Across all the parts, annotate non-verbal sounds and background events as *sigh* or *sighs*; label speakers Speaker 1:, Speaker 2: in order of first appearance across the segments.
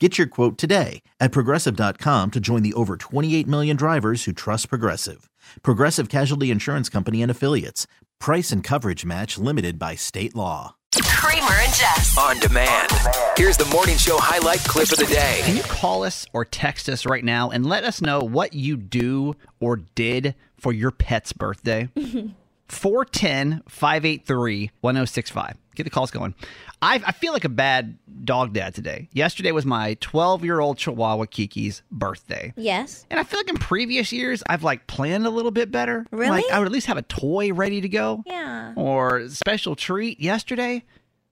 Speaker 1: Get your quote today at progressive.com to join the over 28 million drivers who trust Progressive. Progressive Casualty Insurance Company and Affiliates. Price and coverage match limited by state law.
Speaker 2: Kramer and Jess.
Speaker 3: On demand. Here's the morning show highlight clip of the day.
Speaker 4: Can you call us or text us right now and let us know what you do or did for your pet's birthday? *laughs* 410 583 1065. Get the calls going. I, I feel like a bad dog dad today. Yesterday was my 12 year old Chihuahua Kiki's birthday.
Speaker 5: Yes.
Speaker 4: And I feel like in previous years, I've like planned a little bit better.
Speaker 5: Really?
Speaker 4: Like I would at least have a toy ready to go.
Speaker 5: Yeah.
Speaker 4: Or special treat. Yesterday,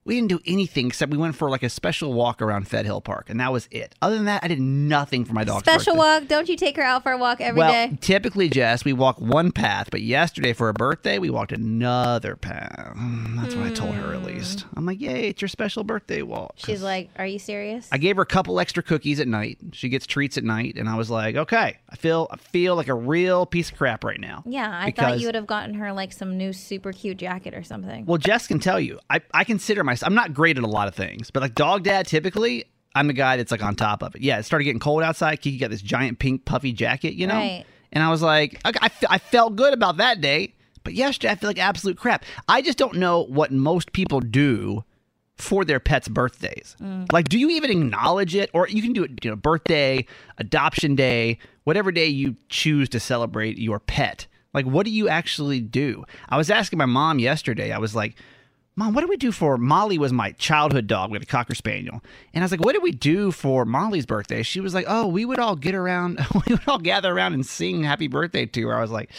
Speaker 4: we didn't do anything except we went for like a special walk around Fed Hill Park, and that was it. Other than that, I did nothing for my dog's
Speaker 5: Special
Speaker 4: birthday.
Speaker 5: walk. Don't you take her out for a walk every
Speaker 4: well,
Speaker 5: day?
Speaker 4: typically, Jess, we walk one path, but yesterday for her birthday, we walked another path. Mm, *sighs* That's what I told her at least. I'm like, yay, it's your special birthday walk.
Speaker 5: She's like, "Are you serious?"
Speaker 4: I gave her a couple extra cookies at night. She gets treats at night, and I was like, okay, I feel I feel like a real piece of crap right now.
Speaker 5: yeah, I thought you would have gotten her like some new super cute jacket or something.
Speaker 4: Well, Jess can tell you, I, I consider myself, I'm not great at a lot of things, but like dog dad, typically, I'm the guy that's like on top of it. Yeah, it started getting cold outside. Kiki got this giant pink puffy jacket, you know?
Speaker 5: Right.
Speaker 4: And I was like, I, I, I felt good about that day, but yesterday I feel like absolute crap. I just don't know what most people do for their pets' birthdays. Mm. Like, do you even acknowledge it? Or you can do it, you know, birthday, adoption day, whatever day you choose to celebrate your pet. Like, what do you actually do? I was asking my mom yesterday, I was like, Mom, what did we do for Molly? Was my childhood dog. We had a cocker spaniel, and I was like, "What did we do for Molly's birthday?" She was like, "Oh, we would all get around, *laughs* we would all gather around and sing happy birthday to her." I was like,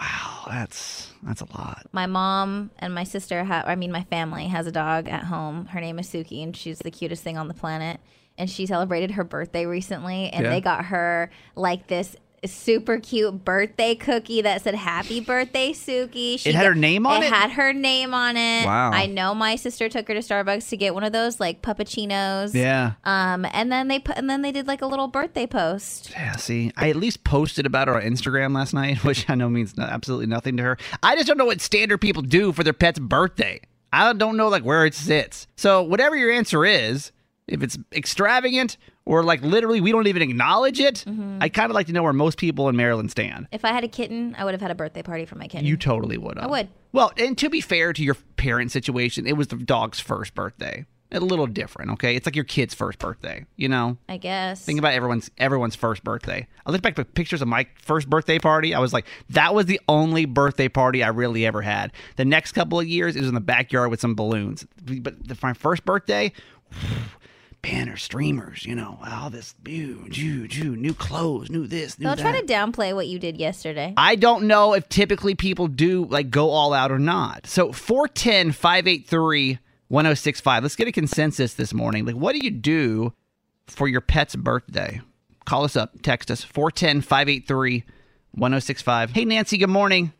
Speaker 4: "Wow, that's that's a lot."
Speaker 5: my mom and my sister have I mean my family has a dog at home. Her name is Suki and she's the cutest thing on the planet. And she celebrated her birthday recently and
Speaker 4: Yeah.
Speaker 5: they got her like this super cute birthday cookie that said happy birthday Suki. She
Speaker 4: It had her name on it?
Speaker 5: It had her name on it.
Speaker 4: Wow.
Speaker 5: I know my sister took her to Starbucks to get one of those like puppuccinos.
Speaker 4: Yeah,
Speaker 5: Um and then they put and then they did like a little birthday post.
Speaker 4: yeah. See, I at least posted about her on Instagram last night, *laughs* which I know means absolutely nothing to her. I just don't know what standard people do for their pet's birthday. I don't know like where it sits. So whatever your answer is, if it's extravagant or like literally we don't even acknowledge it, mm-hmm. I kind of like to know where most people in Maryland stand.
Speaker 5: If I had a kitten, I would have had a birthday party for my kitten.
Speaker 4: You totally would.
Speaker 5: I would.
Speaker 4: Well, and to be fair to your parent situation, it was the dog's first birthday. A little different, okay? It's like your kid's first birthday, you know?
Speaker 5: I guess.
Speaker 4: Think about everyone's everyone's first birthday. I look back at pictures of my first birthday party. I was like, that was the only birthday party I really ever had. The next couple of years, it was in the backyard with some balloons. But the, my first birthday, banner streamers, you know, all this, ew, Jew, Jew, new clothes, new this, new
Speaker 5: Don't
Speaker 4: that.
Speaker 5: try to downplay what you did yesterday.
Speaker 4: I don't know if typically people do like go all out or not. So 410 583 1065. Let's get a consensus this morning. Like, what do you do for your pet's birthday? Call us up, text us 410 583 1065. Hey, Nancy, good morning.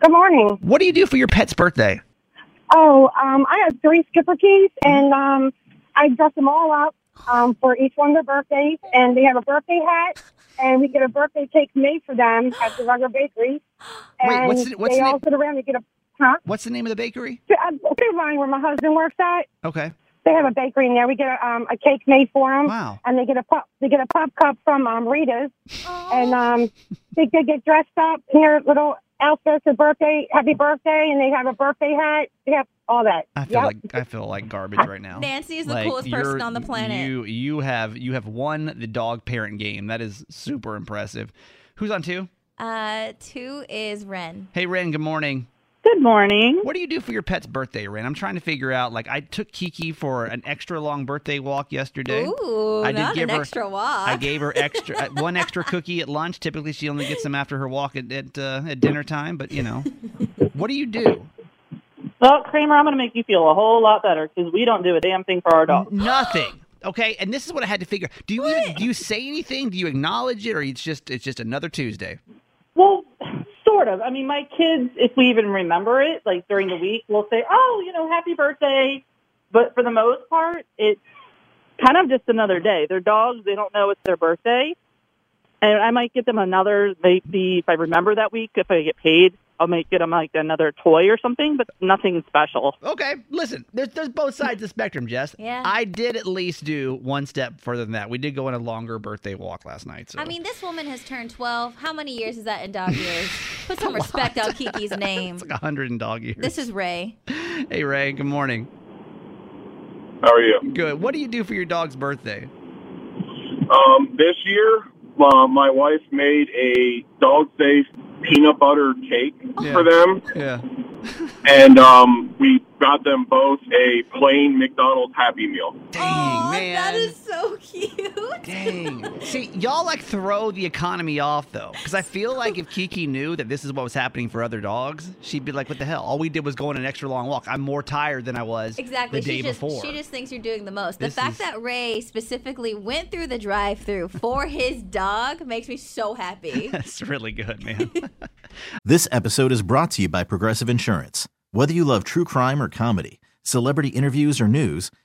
Speaker 6: Good morning.
Speaker 4: What do you do for your pet's birthday?
Speaker 6: Oh, um, I have three schipperkes, and um, I dress them all up um, for each one of their birthdays, and they have a birthday hat, and we get a birthday cake made for them at the Rugger Bakery.
Speaker 4: Wait, what's the- what's
Speaker 6: they
Speaker 4: the
Speaker 6: all
Speaker 4: name?
Speaker 6: sit around and get a huh?
Speaker 4: What's the name of the bakery?
Speaker 6: I'm line where my husband works at.
Speaker 4: Okay.
Speaker 6: They have a bakery in there. We get a, um, a cake made for them,
Speaker 4: Wow.
Speaker 6: and they get a pup. They get a pup cup from um, Rita's, and um, they, they get dressed up in their little outfits for birthday, happy birthday, and they have a birthday hat. They have all that.
Speaker 4: I feel
Speaker 6: Yep.
Speaker 4: like I feel like garbage right now.
Speaker 5: Nancy is the
Speaker 4: Like,
Speaker 5: coolest person on the planet.
Speaker 4: You you have you have won the dog parent game. That is super impressive. Who's on two?
Speaker 5: Uh, two is Ren.
Speaker 4: Hey Ren, good morning.
Speaker 2: Good morning.
Speaker 4: What do you do for your pet's birthday, Ren? I'm trying to figure out. Like, I took Kiki for an extra long birthday walk yesterday.
Speaker 5: Ooh,
Speaker 4: I did
Speaker 5: not
Speaker 4: give
Speaker 5: an
Speaker 4: her-
Speaker 5: extra walk.
Speaker 4: I gave her extra uh, *laughs* one extra cookie at lunch. Typically, she only gets them after her walk at at, uh, at dinner time. But you know, what do you do?
Speaker 2: Well, Kramer, I'm going to make you feel a whole lot better because we don't do a damn thing for our dog.
Speaker 4: Nothing. Okay, and this is what I had to figure. Do you even, do you say anything? Do you acknowledge it, or it's just it's just another Tuesday?
Speaker 2: Well, sort of. I mean, my kids, if we even remember it, like during the week, we'll say, "Oh, you know, happy birthday." But for the most part, it's kind of just another day. They're dogs; they don't know it's their birthday. And I might get them another. Maybe if I remember that week, if I get paid, I might get them like another toy or something, but nothing special.
Speaker 4: Okay, listen, there's, there's both sides of the spectrum, Jess.
Speaker 5: Yeah.
Speaker 4: I did at least do one step further than that. We did go on a longer birthday walk last night. So.
Speaker 5: I mean, this woman has turned 12. How many years is that in dog years? Put some *laughs* respect on Kiki's *laughs* name.
Speaker 4: it's like a hundred in dog years.
Speaker 5: This is Ray.
Speaker 4: Hey Ray, good morning.
Speaker 7: How are you?
Speaker 4: Good. What do you do for your dog's birthday?
Speaker 7: Um, this year, uh, my wife made a dog safe peanut butter cake
Speaker 4: Yeah.
Speaker 7: for them,
Speaker 4: Yeah.
Speaker 7: and um, we got them both a plain McDonald's Happy Meal.
Speaker 4: Dang, man.
Speaker 5: that is so cute.
Speaker 4: Dang. *laughs* See, y'all like throw the economy off though, because I feel like if Kiki knew that this is what was happening for other dogs, she'd be like, "What the hell? All we did was go on an extra long walk. I'm more tired than I was
Speaker 5: Exactly.
Speaker 4: the day
Speaker 5: she just
Speaker 4: before."
Speaker 5: she just thinks you're doing the most.
Speaker 4: This
Speaker 5: the fact
Speaker 4: is-
Speaker 5: that Ray specifically went through the drive-through for *laughs* his dog makes me so happy. *laughs*
Speaker 4: That's really good, man.
Speaker 1: This episode is brought to you by Progressive Insurance. Whether you love true crime or comedy, celebrity interviews or news,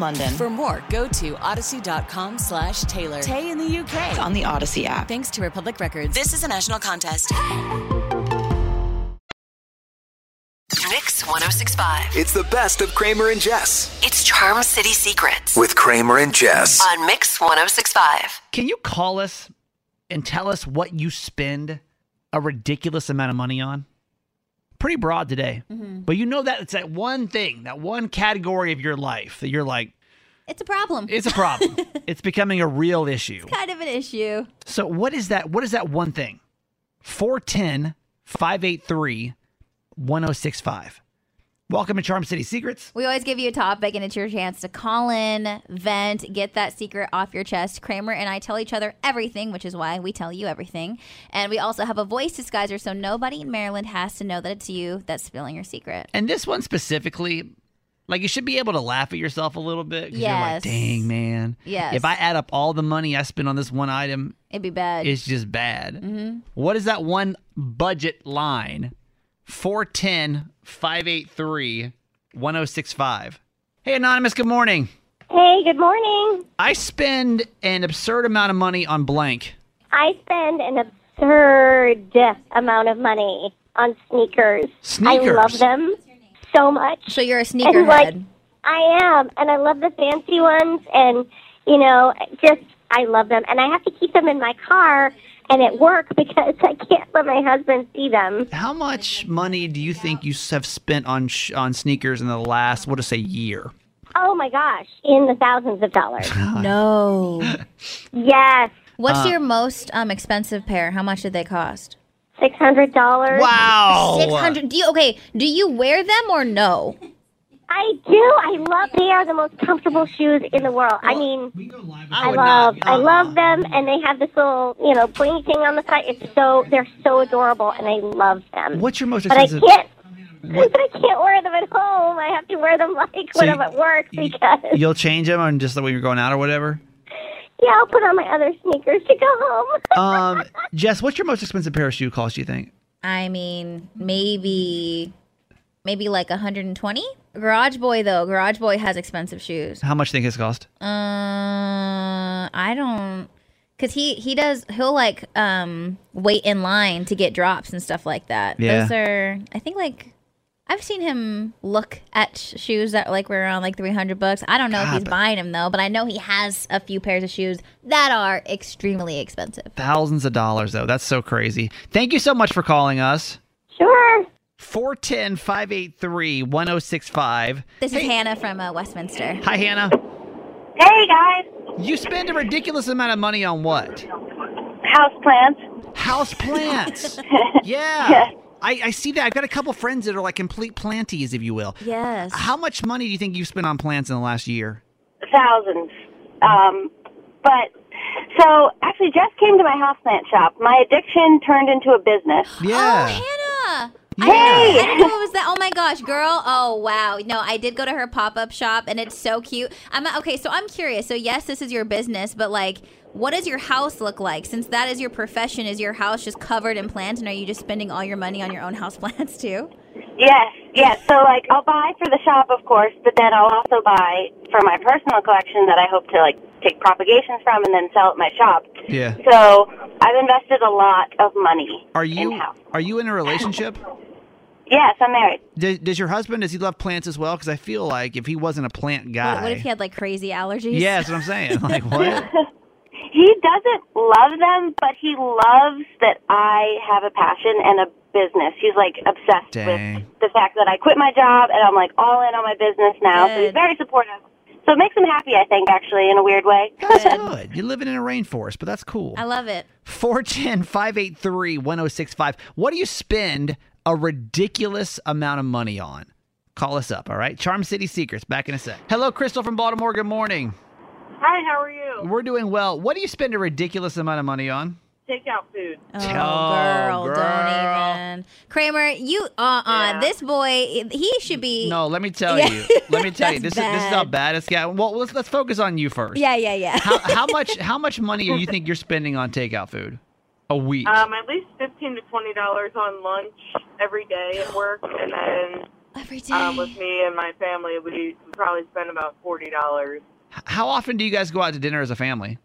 Speaker 8: London.
Speaker 9: For more, go to audacy.com slash Taylor. Tay in the UK.
Speaker 8: It's on the Audacy app.
Speaker 9: Thanks to Republic Records. This is a national contest.
Speaker 10: Mix 1065.
Speaker 3: It's the best of Kramer and Jess.
Speaker 10: It's Charm City Secrets
Speaker 3: With Kramer and Jess.
Speaker 10: on Mix 1065.
Speaker 4: Can you call us and tell us what you spend a ridiculous amount of money on? Pretty broad today. Mm-hmm. But you know that it's that one thing, that one category of your life that you're like,
Speaker 5: It's a problem.
Speaker 4: it's a problem. *laughs* it's becoming a real issue.
Speaker 5: kind of an issue.
Speaker 4: So what is that? What is that one thing? 410 583 1065. Welcome to Charm City Secrets.
Speaker 5: We always give you a topic, and it's your chance to call in, vent, get that secret off your chest. Kramer and I tell each other everything, which is why we tell you everything. And we also have a voice disguiser, so nobody in Maryland has to know that it's you that's spilling your secret.
Speaker 4: And this one specifically, like you should be able to laugh at yourself a little bit. 'cause You're like, dang, man.
Speaker 5: Yes.
Speaker 4: If I add up all the money I spend on this one item,
Speaker 5: It'd be bad.
Speaker 4: it's just bad.
Speaker 5: Mm-hmm.
Speaker 4: What is that one budget line? 410 583 1065. Hey, Anonymous, good morning.
Speaker 11: Hey, good morning.
Speaker 4: I spend an absurd amount of money on blank.
Speaker 11: I spend an absurd amount of money on sneakers.
Speaker 4: Sneakers?
Speaker 11: I love them so much.
Speaker 5: so you're a
Speaker 11: And
Speaker 5: sneakerhead.
Speaker 11: like, I am, and I love the fancy ones, and you know, just I love them, and I have to keep them in my car. and at work *laughs* because I can't let my husband see them.
Speaker 4: How much money do you think you have spent on sh- on sneakers in the last, what to say, year?
Speaker 11: Oh my gosh, in the thousands of dollars. *laughs*
Speaker 5: no.
Speaker 11: yes,
Speaker 5: What's
Speaker 4: Uh,
Speaker 5: your most um, expensive pair? How much did they cost?
Speaker 11: Six hundred dollars. Wow.
Speaker 5: Six hundred. Do you okay? Do you wear them or no?
Speaker 11: I do. I love. They are the most comfortable shoes in the world. I mean, I love. I love them, and they have this little, you know, blingy thing on the side. It's so. They're so adorable, and I love them.
Speaker 4: What's your most
Speaker 11: But I
Speaker 4: expensive?
Speaker 11: can't. *laughs* But I can't wear them at home. I have to wear them like
Speaker 4: So
Speaker 11: when
Speaker 4: you-
Speaker 11: I'm at work because
Speaker 4: You'll change them on just the way you're going out or whatever.
Speaker 11: Yeah, I'll put on my other sneakers to go home. *laughs*
Speaker 4: Um, Jess, what's your most expensive pair of shoe cost? You think?
Speaker 5: I mean, maybe, maybe like 120. Garage Boy though, Garage Boy has expensive shoes.
Speaker 4: How much do you think his cost?
Speaker 5: Uh, I don't, cause he he does he'll like um wait in line to get drops and stuff like that.
Speaker 4: Yeah.
Speaker 5: Those are I think like. I've seen him look at sh- shoes that like were around like 300 bucks. I don't know if he's
Speaker 4: but-
Speaker 5: buying them though, but I know he has a few pairs of shoes that are extremely expensive.
Speaker 4: Thousands of dollars, though. That's so crazy. Thank you so much for calling us.
Speaker 11: Sure.
Speaker 4: 410 583 1065.
Speaker 5: This is Hannah from uh, Westminster.
Speaker 4: Hi, Hannah.
Speaker 12: Hey guys,
Speaker 4: You spend a ridiculous amount of money on what?
Speaker 12: house plants.
Speaker 4: House plants. *laughs* yeah.
Speaker 12: Yes.
Speaker 4: I, I see that. I've got a couple friends that are like complete planties, if you will.
Speaker 5: Yes.
Speaker 4: How much money do you think you've spent on plants in the last year?
Speaker 12: thousands. Um, but so actually, Jess came to my houseplant shop. My addiction turned into a business.
Speaker 4: Yeah.
Speaker 5: Hannah.
Speaker 12: Yay!
Speaker 5: I didn't know it was that. Oh my gosh, girl. Oh wow. No, I did go to her pop up shop, and it's so cute. I'm okay. So I'm curious. So yes, this is your business, but like, what does your house look like? Since that is your profession, is your house just covered in plants, and are you just spending all your money on your own house *laughs* plants too?
Speaker 12: Yes, yes. So like, I'll buy for the shop, of course, but then I'll also buy for my personal collection that I hope to like take propagations from and then sell at my shop.
Speaker 4: Yeah.
Speaker 12: So I've invested a lot of money.
Speaker 4: Are you are you in a relationship?
Speaker 12: Yes, I'm married.
Speaker 4: Does, does your husband does he love plants as well? Because I feel like if he wasn't a plant guy,
Speaker 5: What, what if he had like crazy allergies?
Speaker 4: yeah, that's what I'm saying. *laughs* Like what? *laughs*
Speaker 12: He doesn't love them, but he loves that I have a passion and a business. He's like obsessed
Speaker 4: Dang.
Speaker 12: with the fact that I quit my job and I'm like all in on my business now. So he's very supportive. So it makes him happy, I think, actually, in a weird way.
Speaker 4: That's *laughs* good. You're living in a rainforest, but that's cool.
Speaker 5: I love it.
Speaker 4: 410 583 1065. What do you spend a ridiculous amount of money on? Call us up, all right? Charm City Secrets, back in a sec. Hello, Crystal from Baltimore. Good morning.
Speaker 13: Hi, how are you?
Speaker 4: We're doing well. What do you spend a ridiculous amount of money on?
Speaker 13: Takeout food.
Speaker 5: Oh,
Speaker 4: Oh,
Speaker 5: girl,
Speaker 4: girl.
Speaker 5: don't even. Kramer, you uh uh this boy he should be
Speaker 4: No, let me *laughs* tell you. Let me *laughs* tell you.
Speaker 5: That's
Speaker 4: This is this is how
Speaker 5: bad.
Speaker 4: bad it's got. Well, let's let's focus on you first.
Speaker 5: Yeah, yeah, yeah.
Speaker 4: How, how *laughs* much how much money do you think you're spending on takeout food a week?
Speaker 13: Um, at least fifteen to twenty dollars on lunch every day at work, and then
Speaker 5: every day.
Speaker 13: um, with me and my family, we probably spend about forty dollars.
Speaker 4: how often do you guys go out to dinner as a family,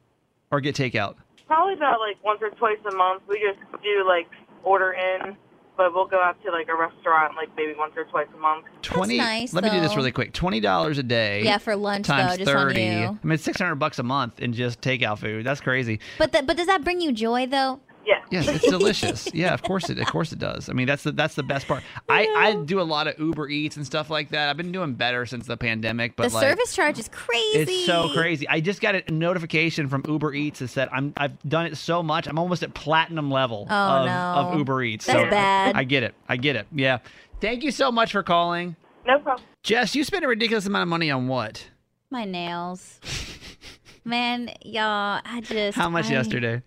Speaker 4: or get takeout?
Speaker 13: Probably about like once or twice a month. We just do like order in, but we'll go out to like a restaurant like maybe once or twice a month.
Speaker 4: Twenty.
Speaker 5: nice,
Speaker 4: let me do this
Speaker 5: though.
Speaker 4: really quick. Twenty dollars a day.
Speaker 5: Yeah, for lunch,
Speaker 4: times
Speaker 5: though, just on
Speaker 4: thirty.
Speaker 5: you.
Speaker 4: I mean, six hundred bucks a month in just takeout food. That's crazy.
Speaker 5: But th- but does that bring you joy though?
Speaker 13: Yeah.
Speaker 4: Yes, it's *laughs* delicious. yeah, of course it. Of course it does. I mean, that's the that's the best part. I I do a lot of Uber Eats and stuff like that. I've been doing better since the pandemic, but
Speaker 5: the
Speaker 4: like.
Speaker 5: service charge is crazy.
Speaker 4: It's so crazy. I just got a notification from Uber Eats that said I'm I've done it so much. I'm almost at platinum level
Speaker 5: Oh,
Speaker 4: of,
Speaker 5: no.
Speaker 4: of Uber Eats.
Speaker 5: That's
Speaker 4: so
Speaker 5: bad.
Speaker 4: I get it. I get it. Yeah. Thank you so much for calling.
Speaker 13: No problem.
Speaker 4: Jess, you spent a ridiculous amount of money on what?
Speaker 5: My nails. *laughs* Man, y'all, I just
Speaker 4: How much
Speaker 5: I-
Speaker 4: yesterday?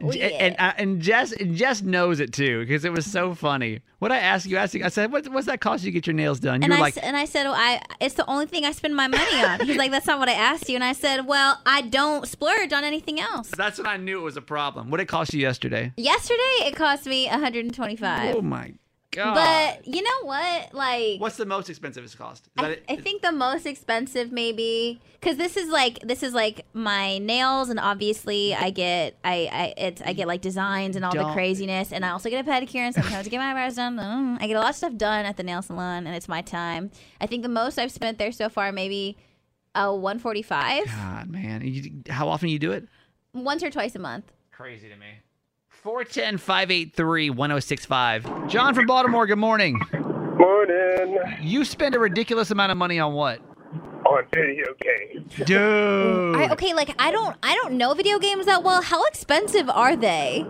Speaker 5: Yeah.
Speaker 4: And uh, and Jess and Jess knows it too because it was so funny. What I asked you, I asked you, I said, "What, "What's that cost you to get your nails done?" You
Speaker 5: And I,
Speaker 4: like,
Speaker 5: and I said, well, I it's the only thing I spend my money on. He's like, that's not what I asked you. And I said, well, I don't splurge on anything else.
Speaker 4: "That's when I knew it was a problem." What did it cost you yesterday?
Speaker 5: Yesterday, it cost me 125.
Speaker 4: Oh my god!
Speaker 5: But you know what? Like,
Speaker 4: what's the most expensive it's cost? Is that
Speaker 5: I,
Speaker 4: it?
Speaker 5: I think the most expensive maybe because this is like this is like my nails and obviously I get I I it's I get like designs and all the
Speaker 4: Don't-
Speaker 5: craziness and I also get a pedicure and sometimes I get my eyebrows done. Mm, I get a lot of stuff done at the nail salon and it's my time. I think the most I've spent there so far maybe a 145
Speaker 4: God, man, you, how often do you do it?
Speaker 5: once or twice a month.
Speaker 4: Crazy to me. 410 583 1065. John from Baltimore, good morning.
Speaker 7: Morning.
Speaker 4: You spend a ridiculous amount of money on what?
Speaker 7: On video games.
Speaker 4: Dude.
Speaker 5: I, okay, like I don't I don't know video games that well. How expensive are they?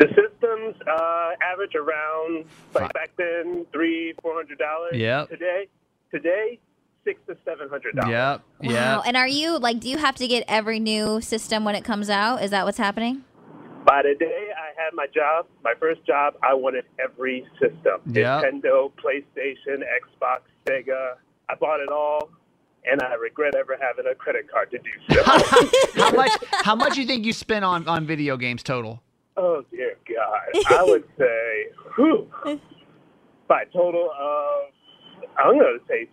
Speaker 7: The systems uh, average around like back then three four hundred dollars.
Speaker 4: Yep.
Speaker 7: Today, today six to seven hundred dollars.
Speaker 4: Yep.
Speaker 5: Wow. And are you like do you have to get every new system when it comes out? Is that what's happening?
Speaker 7: By the day I had my job, my first job, I wanted every system:
Speaker 4: Yep.
Speaker 7: Nintendo, PlayStation, Xbox, Sega. I bought it all, and I regret ever having a credit card to do so. *laughs*
Speaker 4: How much how much you think you spent on, on video games total?
Speaker 7: oh dear God! I would *laughs* say, whew, by total of, I'm going to say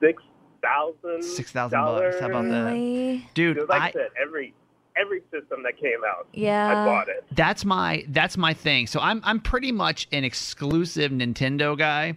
Speaker 7: six thousand.
Speaker 4: Six thousand bucks. How about that? Dude,
Speaker 7: like I,
Speaker 4: I,
Speaker 7: said, every every system that came out,
Speaker 5: Yeah.
Speaker 7: I bought it.
Speaker 4: that's my that's my thing. So I'm I'm pretty much an exclusive Nintendo guy.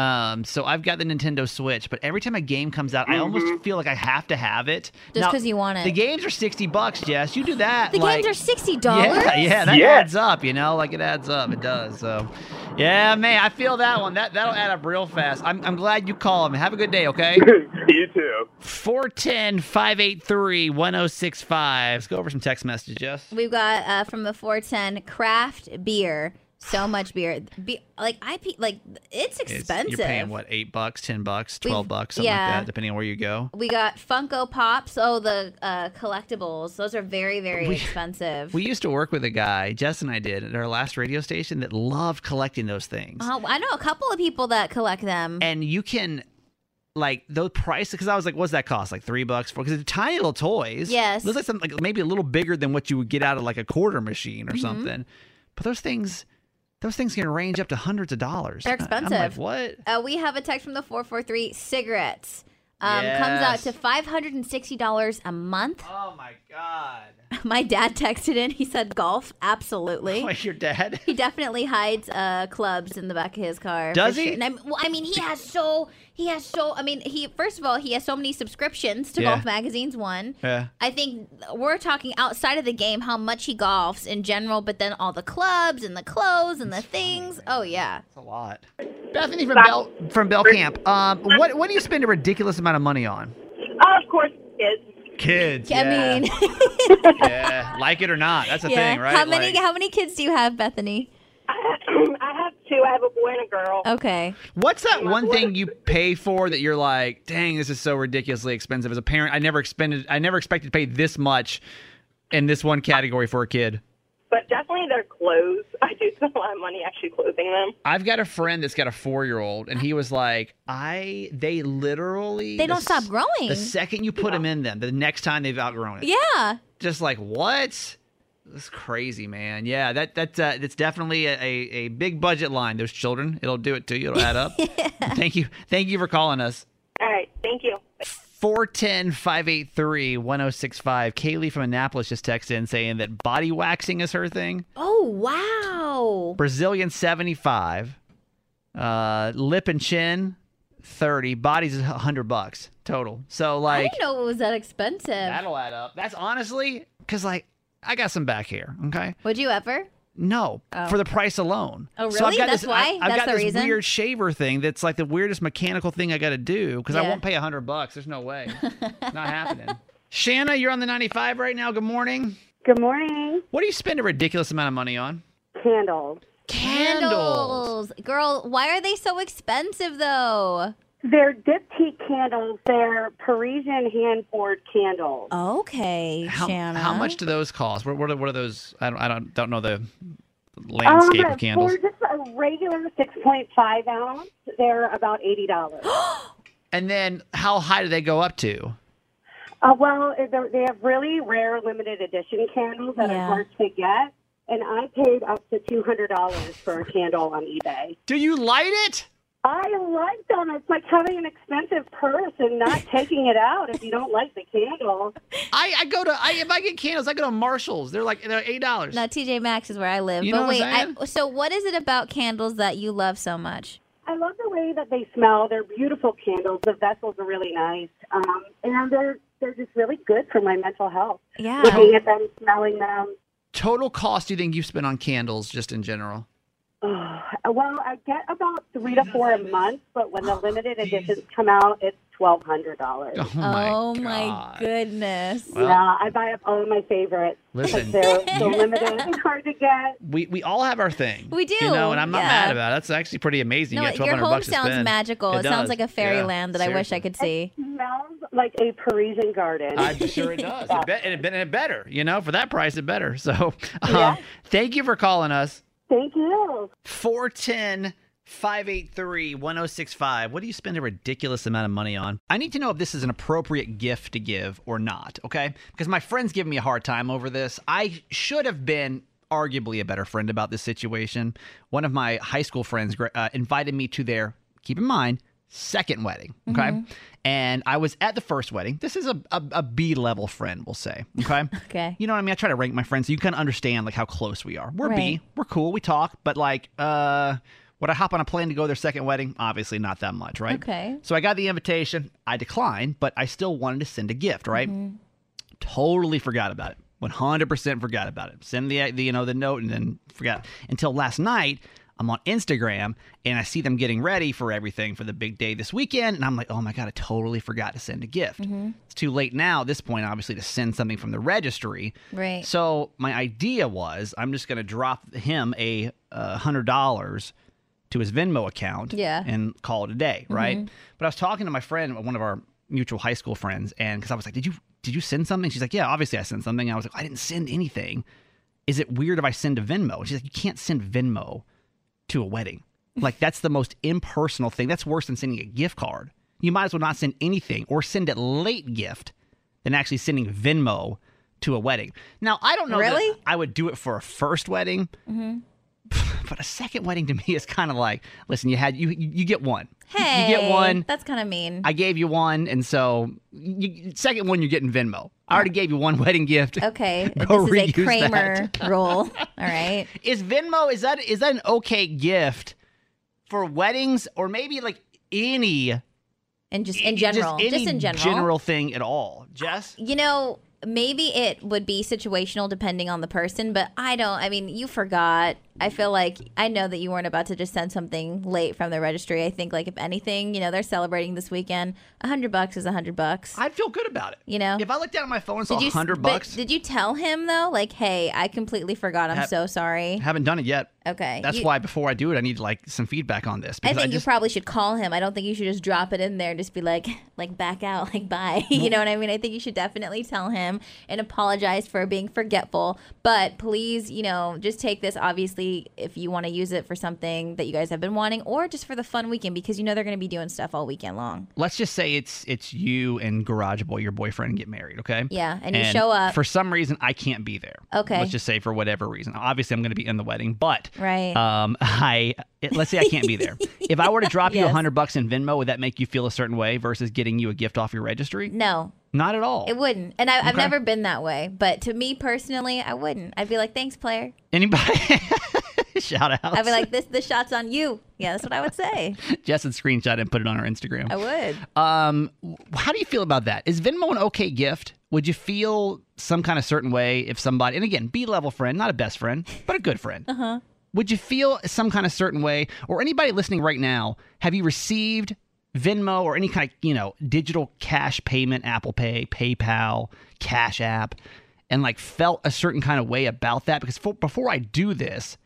Speaker 4: Um, so I've got the Nintendo Switch, but every time a game comes out, I almost feel like I have to have it.
Speaker 5: Just because you want it.
Speaker 4: The games are sixty bucks, Jess. You do that.
Speaker 5: The
Speaker 4: like,
Speaker 5: games are sixty dollars.
Speaker 4: Yeah, yeah, that
Speaker 7: Yeah.
Speaker 4: adds up. You know, like it adds up. It does. So, yeah, man, I feel that one. That that'll add up real fast. I'm I'm glad you called me. Have a good day. Okay. *laughs*
Speaker 7: you too.
Speaker 4: 410-583-1065. Let's go over some text messages, Jess.
Speaker 5: We've got uh, from the 410 craft beer. So much beer. Be- like I pe- like it's
Speaker 4: It's-
Speaker 5: expensive.
Speaker 4: You're paying what, eight bucks, ten bucks,
Speaker 5: We've-
Speaker 4: twelve bucks, something
Speaker 5: yeah.
Speaker 4: like that, depending on where you go.
Speaker 5: We got Funko Pops. Oh, the uh, collectibles. Those are very, very
Speaker 4: We-
Speaker 5: expensive.
Speaker 4: We used to work with a guy, Jess and I did, at our last radio station that loved collecting those things.
Speaker 5: Oh, I know a couple of people that collect them.
Speaker 4: And you can like those prices because I was like, what's that cost? Like three bucks for because they're tiny little toys.
Speaker 5: Yes.
Speaker 4: Looks like something like maybe a little bigger than what you would get out of like a quarter machine or
Speaker 5: Mhm.
Speaker 4: something. But those things those things can range up to hundreds of dollars.
Speaker 5: They're
Speaker 4: I- I'm like,
Speaker 5: expensive.
Speaker 4: what?
Speaker 5: Uh, we have a text from the 443 cigarettes. Um, Comes out to $560 a month.
Speaker 4: Oh my god. *laughs*
Speaker 5: My dad texted in. He said golf. Absolutely. *laughs*
Speaker 4: Wait, your dad?
Speaker 5: He definitely hides uh, clubs in the back of his car.
Speaker 4: Does he?
Speaker 5: sure. And I'm, well, I mean, he has so he has so. I mean, he first of all he has so many subscriptions to
Speaker 4: Yeah.
Speaker 5: golf magazines. One,
Speaker 4: Yeah.
Speaker 5: I think we're talking outside of the game how much he golfs in general, but then all the clubs and the clothes and the things. Oh yeah.
Speaker 4: It's a lot. Bethany from Bell from Belcamp. Um, what what do you spend a ridiculous amount of money on?
Speaker 6: Oh, of course, kids.
Speaker 4: Kids.
Speaker 5: I
Speaker 4: yeah.
Speaker 5: mean,
Speaker 4: yeah, like it or not, that's a
Speaker 5: yeah.
Speaker 4: thing, right?
Speaker 5: How many
Speaker 4: Like-
Speaker 5: how many kids do you have, Bethany? *clears throat*
Speaker 6: I have two. I have a boy and a girl.
Speaker 5: Okay.
Speaker 4: What's that one thing you pay for that you're like, dang, this is so ridiculously expensive? As a parent, I never expended, I never expected to pay this much in this one category for a kid.
Speaker 2: But definitely their clothes. *laughs* I do spend a lot of money actually clothing them.
Speaker 4: I've got a friend that's got a four year old, and he was like, I, they literally,
Speaker 5: They
Speaker 4: the
Speaker 5: don't stop growing.
Speaker 4: The second you put them in them, the next time they've outgrown it.
Speaker 5: Yeah.
Speaker 4: Just like what? That's crazy, man. Yeah, that that uh, that's definitely a, a, a big budget line. Those children, it'll do it to you. It'll add up. *laughs* Thank you, thank you for calling us.
Speaker 2: All right, thank you.
Speaker 4: 410 583 1065. Kaylee from Annapolis just texted in saying that body waxing is her thing.
Speaker 5: Oh wow.
Speaker 4: Brazilian 75. Uh, lip and chin 30. Bodies is 100 bucks total. So, like, I
Speaker 5: didn't know it was that expensive.
Speaker 4: that'll add up. That's honestly because, like, I got some back hair, okay?
Speaker 5: Would you ever?
Speaker 4: No,
Speaker 5: Oh.
Speaker 4: for the price alone.
Speaker 5: Oh,
Speaker 4: So I've
Speaker 5: really?
Speaker 4: got
Speaker 5: That's
Speaker 4: this,
Speaker 5: why?
Speaker 4: I, have
Speaker 5: That's
Speaker 4: got
Speaker 5: the
Speaker 4: this
Speaker 5: reason?
Speaker 4: weird shaver thing that's like the weirdest mechanical thing I got to do because I won't pay a hundred bucks. There's no way. *laughs* Not happening. Shanna, you're on the 95 right now. Good morning.
Speaker 6: Good morning.
Speaker 4: What do you spend a ridiculous amount of money on?
Speaker 6: Candles.
Speaker 5: Candles. Girl, why are they so expensive though?
Speaker 6: They're diptyque candles. They're Parisian hand poured candles.
Speaker 5: Okay,
Speaker 4: How,
Speaker 5: Shanna.
Speaker 4: how much do those cost? What, what, are, what are those? I don't, I don't, don't know the landscape
Speaker 6: um,
Speaker 4: of candles.
Speaker 6: For just a regular 6.5 ounce, they're about $80. *gasps*
Speaker 4: And then how high do they go up to?
Speaker 6: uh, well, they're- they have really rare limited edition candles that
Speaker 5: Yeah.
Speaker 6: are hard to get. And I paid up to $200 for a candle on eBay.
Speaker 4: Do you light it?
Speaker 6: I like them. It's like having an expensive purse and not *laughs* taking it out if you don't like the candle.
Speaker 4: I, I go to I if I get candles, I go to Marshalls. They're like they're eight dollars.
Speaker 5: Now TJ Maxx is where I live.
Speaker 4: You
Speaker 5: but
Speaker 4: know what
Speaker 5: wait,
Speaker 4: I'm
Speaker 5: I, so what is it about candles that you love so much?
Speaker 6: I love the way that they smell. They're beautiful candles. The vessels are really nice, um, and they're they're just really good for my mental health.
Speaker 5: Yeah.
Speaker 6: Looking at them, smelling them.
Speaker 4: Total cost do you think you've spent on candles just in general?
Speaker 14: Well, I get about three to four a month, but when the limited editions come out, it's twelve hundred dollars.
Speaker 4: Oh my
Speaker 5: oh my goodness.
Speaker 4: Well-
Speaker 14: yeah, I buy up all of my favorites.
Speaker 4: Listen.
Speaker 14: because they're so limited and hard to get.
Speaker 4: We we all have our thing.
Speaker 5: We do,
Speaker 4: You know, and I'm not
Speaker 5: yeah.
Speaker 4: mad about it. That's actually pretty amazing.
Speaker 5: No,
Speaker 4: you get
Speaker 5: your home
Speaker 4: bucks
Speaker 5: sounds magical. It, sounds like a
Speaker 4: Yeah,
Speaker 5: fairyland that I wish. I could see.
Speaker 14: smells like a Parisian garden.
Speaker 4: I'm sure it does. It be- and, it, and it better, you know, for that price, it better. So, um,
Speaker 14: Yeah.
Speaker 4: thank you for calling us.
Speaker 14: Thank you.
Speaker 4: 410 583 1065. What do you spend a ridiculous amount of money on? I need to know if this is an appropriate gift to give or not, okay? Because my friend's giving me a hard time over this. I should have been arguably a better friend about this situation. One of my high school friends uh, invited me to their, keep in mind, second wedding, okay?
Speaker 5: Mhm.
Speaker 4: And I was at the first wedding. This is a, a, a B level friend, we'll say, okay? *laughs*
Speaker 5: Okay.
Speaker 4: You know what I mean? I try to rank my friends so you can understand like how close we are. We're
Speaker 5: Right.
Speaker 4: B, we're cool, we talk, but like, uh, would I hop on a plane to go to their second wedding? Obviously, not that much, right?
Speaker 5: Okay.
Speaker 4: So I got the invitation. I declined, but I still wanted to send a gift, right?
Speaker 5: Mhm.
Speaker 4: Totally forgot about it. 100% forgot about it. Send the, the you know the note and then forgot until last night. I'm on Instagram and I see them getting ready for everything for the big day this weekend, and I'm like, oh my god, I totally forgot to send a gift.
Speaker 5: Mhm.
Speaker 4: It's too late now at this point, obviously, to send something from the registry.
Speaker 5: Right.
Speaker 4: So my idea was I'm just going to drop him a uh, hundred dollars to his Venmo account.
Speaker 5: Yeah.
Speaker 4: And call it a day, right?
Speaker 5: Mhm.
Speaker 4: But I was talking to my friend, one of our mutual high school friends, and because I was like, "Did you did you send something?" She's like, "Yeah, obviously I sent something." I was like, "I didn't send anything. Is it weird if I send a Venmo?" She's like, "You can't send Venmo to a wedding. Like that's the most impersonal thing. That's worse than sending a gift card. You might as well not send anything or send a late gift than actually sending Venmo to a wedding. Now I don't know. that
Speaker 5: Really?
Speaker 4: I would do it for a first wedding,
Speaker 5: hmm
Speaker 4: but a second wedding to *laughs* me is kind of like, listen, you had you you get one.
Speaker 5: Hey,
Speaker 4: you get one.
Speaker 5: That's kind of mean.
Speaker 4: I gave you one, and so you, second one you're getting Venmo. I already gave you one *laughs* wedding gift.
Speaker 5: Okay, *laughs*
Speaker 4: Go
Speaker 5: this is a Kramer
Speaker 4: that.
Speaker 5: rule. All right.
Speaker 4: Is Venmo is that is that an okay gift for weddings or maybe like any
Speaker 5: And just in
Speaker 4: just
Speaker 5: general,
Speaker 4: any
Speaker 5: just, in general, general.
Speaker 4: thing at all? Jess, uh,
Speaker 5: You know, maybe it would be situational depending on the person, but I don't. I mean, you forgot. I feel like I know that you weren't about to just send something late from the registry. I think, like, if anything, you know, they're celebrating this weekend. A hundred bucks is a hundred bucks.
Speaker 4: I'd feel good about it.
Speaker 5: You know,
Speaker 4: if I looked down at my phone and saw
Speaker 5: Did you
Speaker 4: a hundred bucks,
Speaker 5: Did you tell him though? Like, hey, I completely forgot. I'm
Speaker 4: Have-
Speaker 5: so sorry.
Speaker 4: haven't done it yet.
Speaker 5: Okay.
Speaker 4: That's
Speaker 5: You-
Speaker 4: why before I do it, I need like some feedback on this.
Speaker 5: I think
Speaker 4: just,
Speaker 5: you probably should call him. I don't think you should just drop it in there and just be like, *laughs* like back out, like bye. *laughs* you know what I mean? I think you should definitely tell him and apologize for being forgetful. But please, you know, just take this obviously if you want to use it for something that you guys have been wanting, or just for the fun weekend because you know they're going to be doing stuff all weekend long.
Speaker 4: let's just say it's it's you and Garage Boy, your boyfriend, get married, okay?
Speaker 5: Yeah, and you show up.
Speaker 4: For some reason, I can't be there.
Speaker 5: Okay.
Speaker 4: Let's just say for whatever reason. Obviously, I'm going to be in the wedding, but
Speaker 5: Right.
Speaker 4: um, I it- let's say I can't be there. *laughs* if I were to drop you a hundred bucks in Venmo, would that make you feel a certain way versus getting you a gift off your registry?
Speaker 5: No,
Speaker 4: Not at all.
Speaker 5: it wouldn't. And I, I've
Speaker 4: Okay.
Speaker 5: never been that way. But to me personally, I wouldn't. I'd be like, thanks, player.
Speaker 4: Anybody? *laughs* *laughs* Shout out.
Speaker 5: I'd be like, this the shot's on you. Yeah, that's what I would say. *laughs*
Speaker 4: Jess would screenshot and put it on our Instagram.
Speaker 5: I would.
Speaker 4: Um, how do you feel about that? Is Venmo an okay gift? Would you feel some kind of certain way if somebody, and again, B level friend, not a best friend, but a good friend.
Speaker 5: Uh huh.
Speaker 4: Would you feel some kind of certain way, or anybody listening right now, have you received Venmo or any kind of you know digital cash payment, Apple Pay, PayPal, Cash App, and like felt a certain kind of way about that? Because for, before I do this,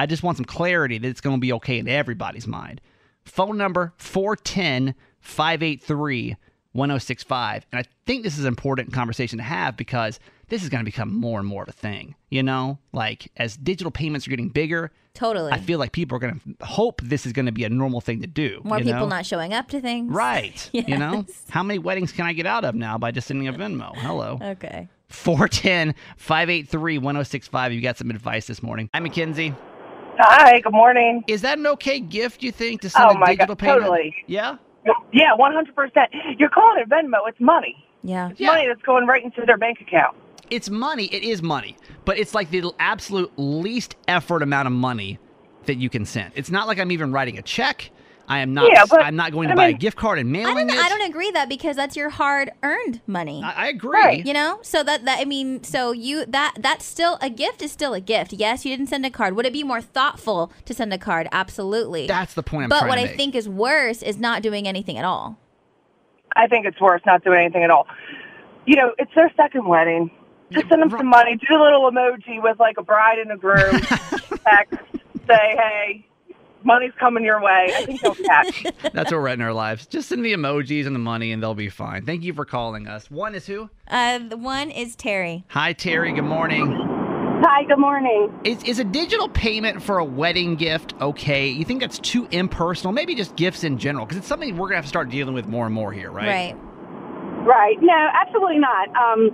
Speaker 4: I just want some clarity that it's going to be okay in everybody's mind. Phone number 410 583 1065. And I think this is an important conversation to have because this is going to become more and more of a thing. You know, like as digital payments are getting bigger,
Speaker 5: Totally.
Speaker 4: I feel like people are going to hope this is going to be a normal thing to do.
Speaker 5: More people
Speaker 4: know?
Speaker 5: not showing up to things.
Speaker 4: Right. *laughs* You know, how many weddings can I get out of now by just sending a Venmo? Hello.
Speaker 5: Okay.
Speaker 4: 410 583 1065. You got some advice this morning. I'm Mackenzie.
Speaker 15: Hi, good morning.
Speaker 4: Is that an okay gift, you think, to send
Speaker 15: Oh
Speaker 4: a
Speaker 15: my
Speaker 4: digital
Speaker 15: God,
Speaker 4: payment?
Speaker 15: totally.
Speaker 4: Yeah?
Speaker 15: Yeah, one hundred percent. You're calling it Venmo. It's money.
Speaker 5: Yeah.
Speaker 15: It's money that's going right into their bank account.
Speaker 4: It's money. It is money. But it's like the absolute least effort amount of money that you can send. It's not like I'm even writing a check. I am not.
Speaker 5: Yeah, but-
Speaker 4: I'm not going to
Speaker 5: I
Speaker 4: buy a gift card and
Speaker 5: I don't,
Speaker 4: it.
Speaker 5: I don't agree that because that's your hard earned money.
Speaker 4: I, I agree.
Speaker 5: You know, so that that I mean, so you that that's still a gift is still a gift. Yes, you didn't send a card. Would it be more thoughtful to send a card? Absolutely.
Speaker 4: That's the point I'm
Speaker 5: but
Speaker 4: trying
Speaker 5: what
Speaker 4: to
Speaker 5: I think is worse is not doing anything at all.
Speaker 15: I think it's worse not doing anything at all. You know, it's their second wedding. Just send them some money. Do a little emoji with like a bride and a groom. *laughs* Text. Say, hey, money's coming your way. I think they'll catch. *laughs*
Speaker 4: That's where we're at in our lives. Just send the emojis and the money, and they'll be fine. Thank you for calling us. One is who?
Speaker 5: Uh, the one is Terry.
Speaker 4: Hi, Terry. Good morning.
Speaker 6: Hi, good morning.
Speaker 4: Is, is a digital payment for a wedding gift okay? You think that's too impersonal? Maybe just gifts in general, because it's something we're gonna have to start dealing with more and more here, right?
Speaker 5: Right.
Speaker 6: Right. No, absolutely not. Um,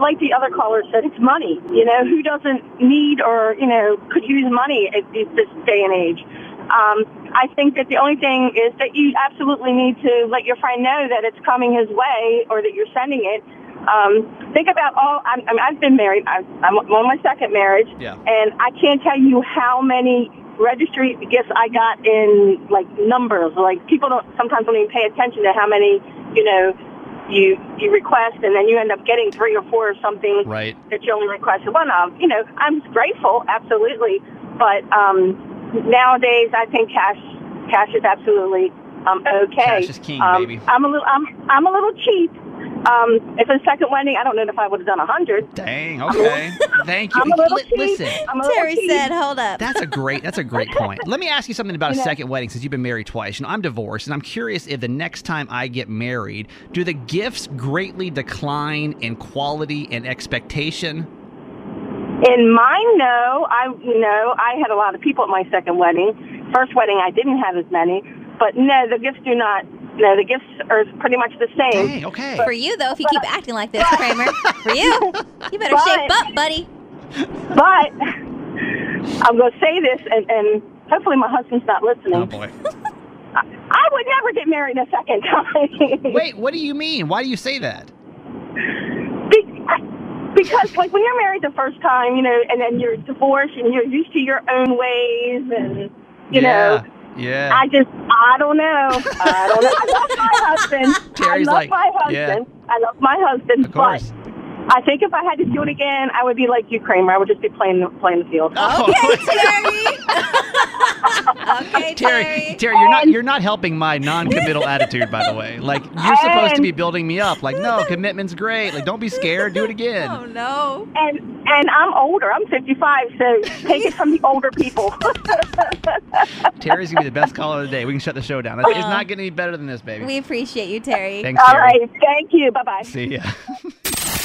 Speaker 6: like the other caller said, it's money. You know, who doesn't need or, you know, could use money at this this day and age? Um, I think that the only thing is that you absolutely need to let your friend know that it's coming his way or that you're sending it. Um, think about all, I'm, I mean, I've been married. I'm, I'm on my second marriage.
Speaker 4: Yeah.
Speaker 6: And I can't tell you how many registry gifts I got in like numbers. Like people don't sometimes don't even pay attention to how many, you know, you you request and then you end up getting three or four or something
Speaker 4: Right.
Speaker 6: that you only requested one of. You know, I'm grateful, absolutely. But um nowadays I think cash cash is absolutely um okay.
Speaker 4: Cash is king,
Speaker 6: um,
Speaker 4: baby.
Speaker 6: I'm a little I'm I'm a little cheap. Um if it's a second wedding, I don't know if I would have done a hundred.
Speaker 4: Dang. Okay. *laughs* Thank you.
Speaker 6: I'm a little
Speaker 4: Li-
Speaker 6: cheap.
Speaker 4: Listen.
Speaker 6: I'm a little
Speaker 5: Terry
Speaker 6: cheap.
Speaker 5: said, "Hold up."
Speaker 4: That's a great. That's a great point. Let me ask you something about a
Speaker 6: know-
Speaker 4: second wedding, since you've been married twice. You know, I'm divorced, and I'm curious if the next time I get married, do the gifts greatly decline in quality and expectation?
Speaker 6: In mine, no. I you know I had a lot of people at my second wedding. First wedding, I didn't have as many, but no, the gifts do not. No, the gifts are pretty much the same.
Speaker 4: Dang. Okay.
Speaker 5: For you though, if you keep acting like this, Kramer, for you, you better
Speaker 6: But-
Speaker 5: shape up, buddy.
Speaker 6: But I'm going to say this, and, and hopefully my husband's not listening.
Speaker 4: Oh boy.
Speaker 6: I, I would never get married a second time.
Speaker 4: Wait. What do you mean? Why do you say that?
Speaker 6: Be- because like when you're married the first time, you know, and then you're divorced and you're used to your own ways, and you
Speaker 4: yeah.
Speaker 6: know.
Speaker 4: Yeah.
Speaker 6: I just, I don't know. I don't know. I love my husband. *laughs*
Speaker 4: Terry's
Speaker 6: I love
Speaker 4: like,
Speaker 6: my husband.
Speaker 4: yeah.
Speaker 6: I love my husband.
Speaker 4: Of course.
Speaker 6: But I think if I had to do it again, I would be like you, Kramer. I would just be playing the, playing the field.
Speaker 5: Okay, oh. Terry. *laughs* okay,
Speaker 4: Terry,
Speaker 5: Terry.
Speaker 4: Terry, you're not oh. you're not helping my non-committal attitude, by the way. Like you're supposed to be building me up. Like, no, commitment's great. Like, don't be scared. Do it again.
Speaker 5: Oh no.
Speaker 6: And and I'm older. I'm 55, so take it from the older people. *laughs*
Speaker 4: Terry's gonna be the best caller of the day. We can shut the show down. It's it's not getting any better than this, baby.
Speaker 5: We appreciate you, Terry.
Speaker 4: Thanks,
Speaker 6: All
Speaker 4: Terry.
Speaker 6: right. Thank you. Bye bye.
Speaker 4: See ya. *laughs*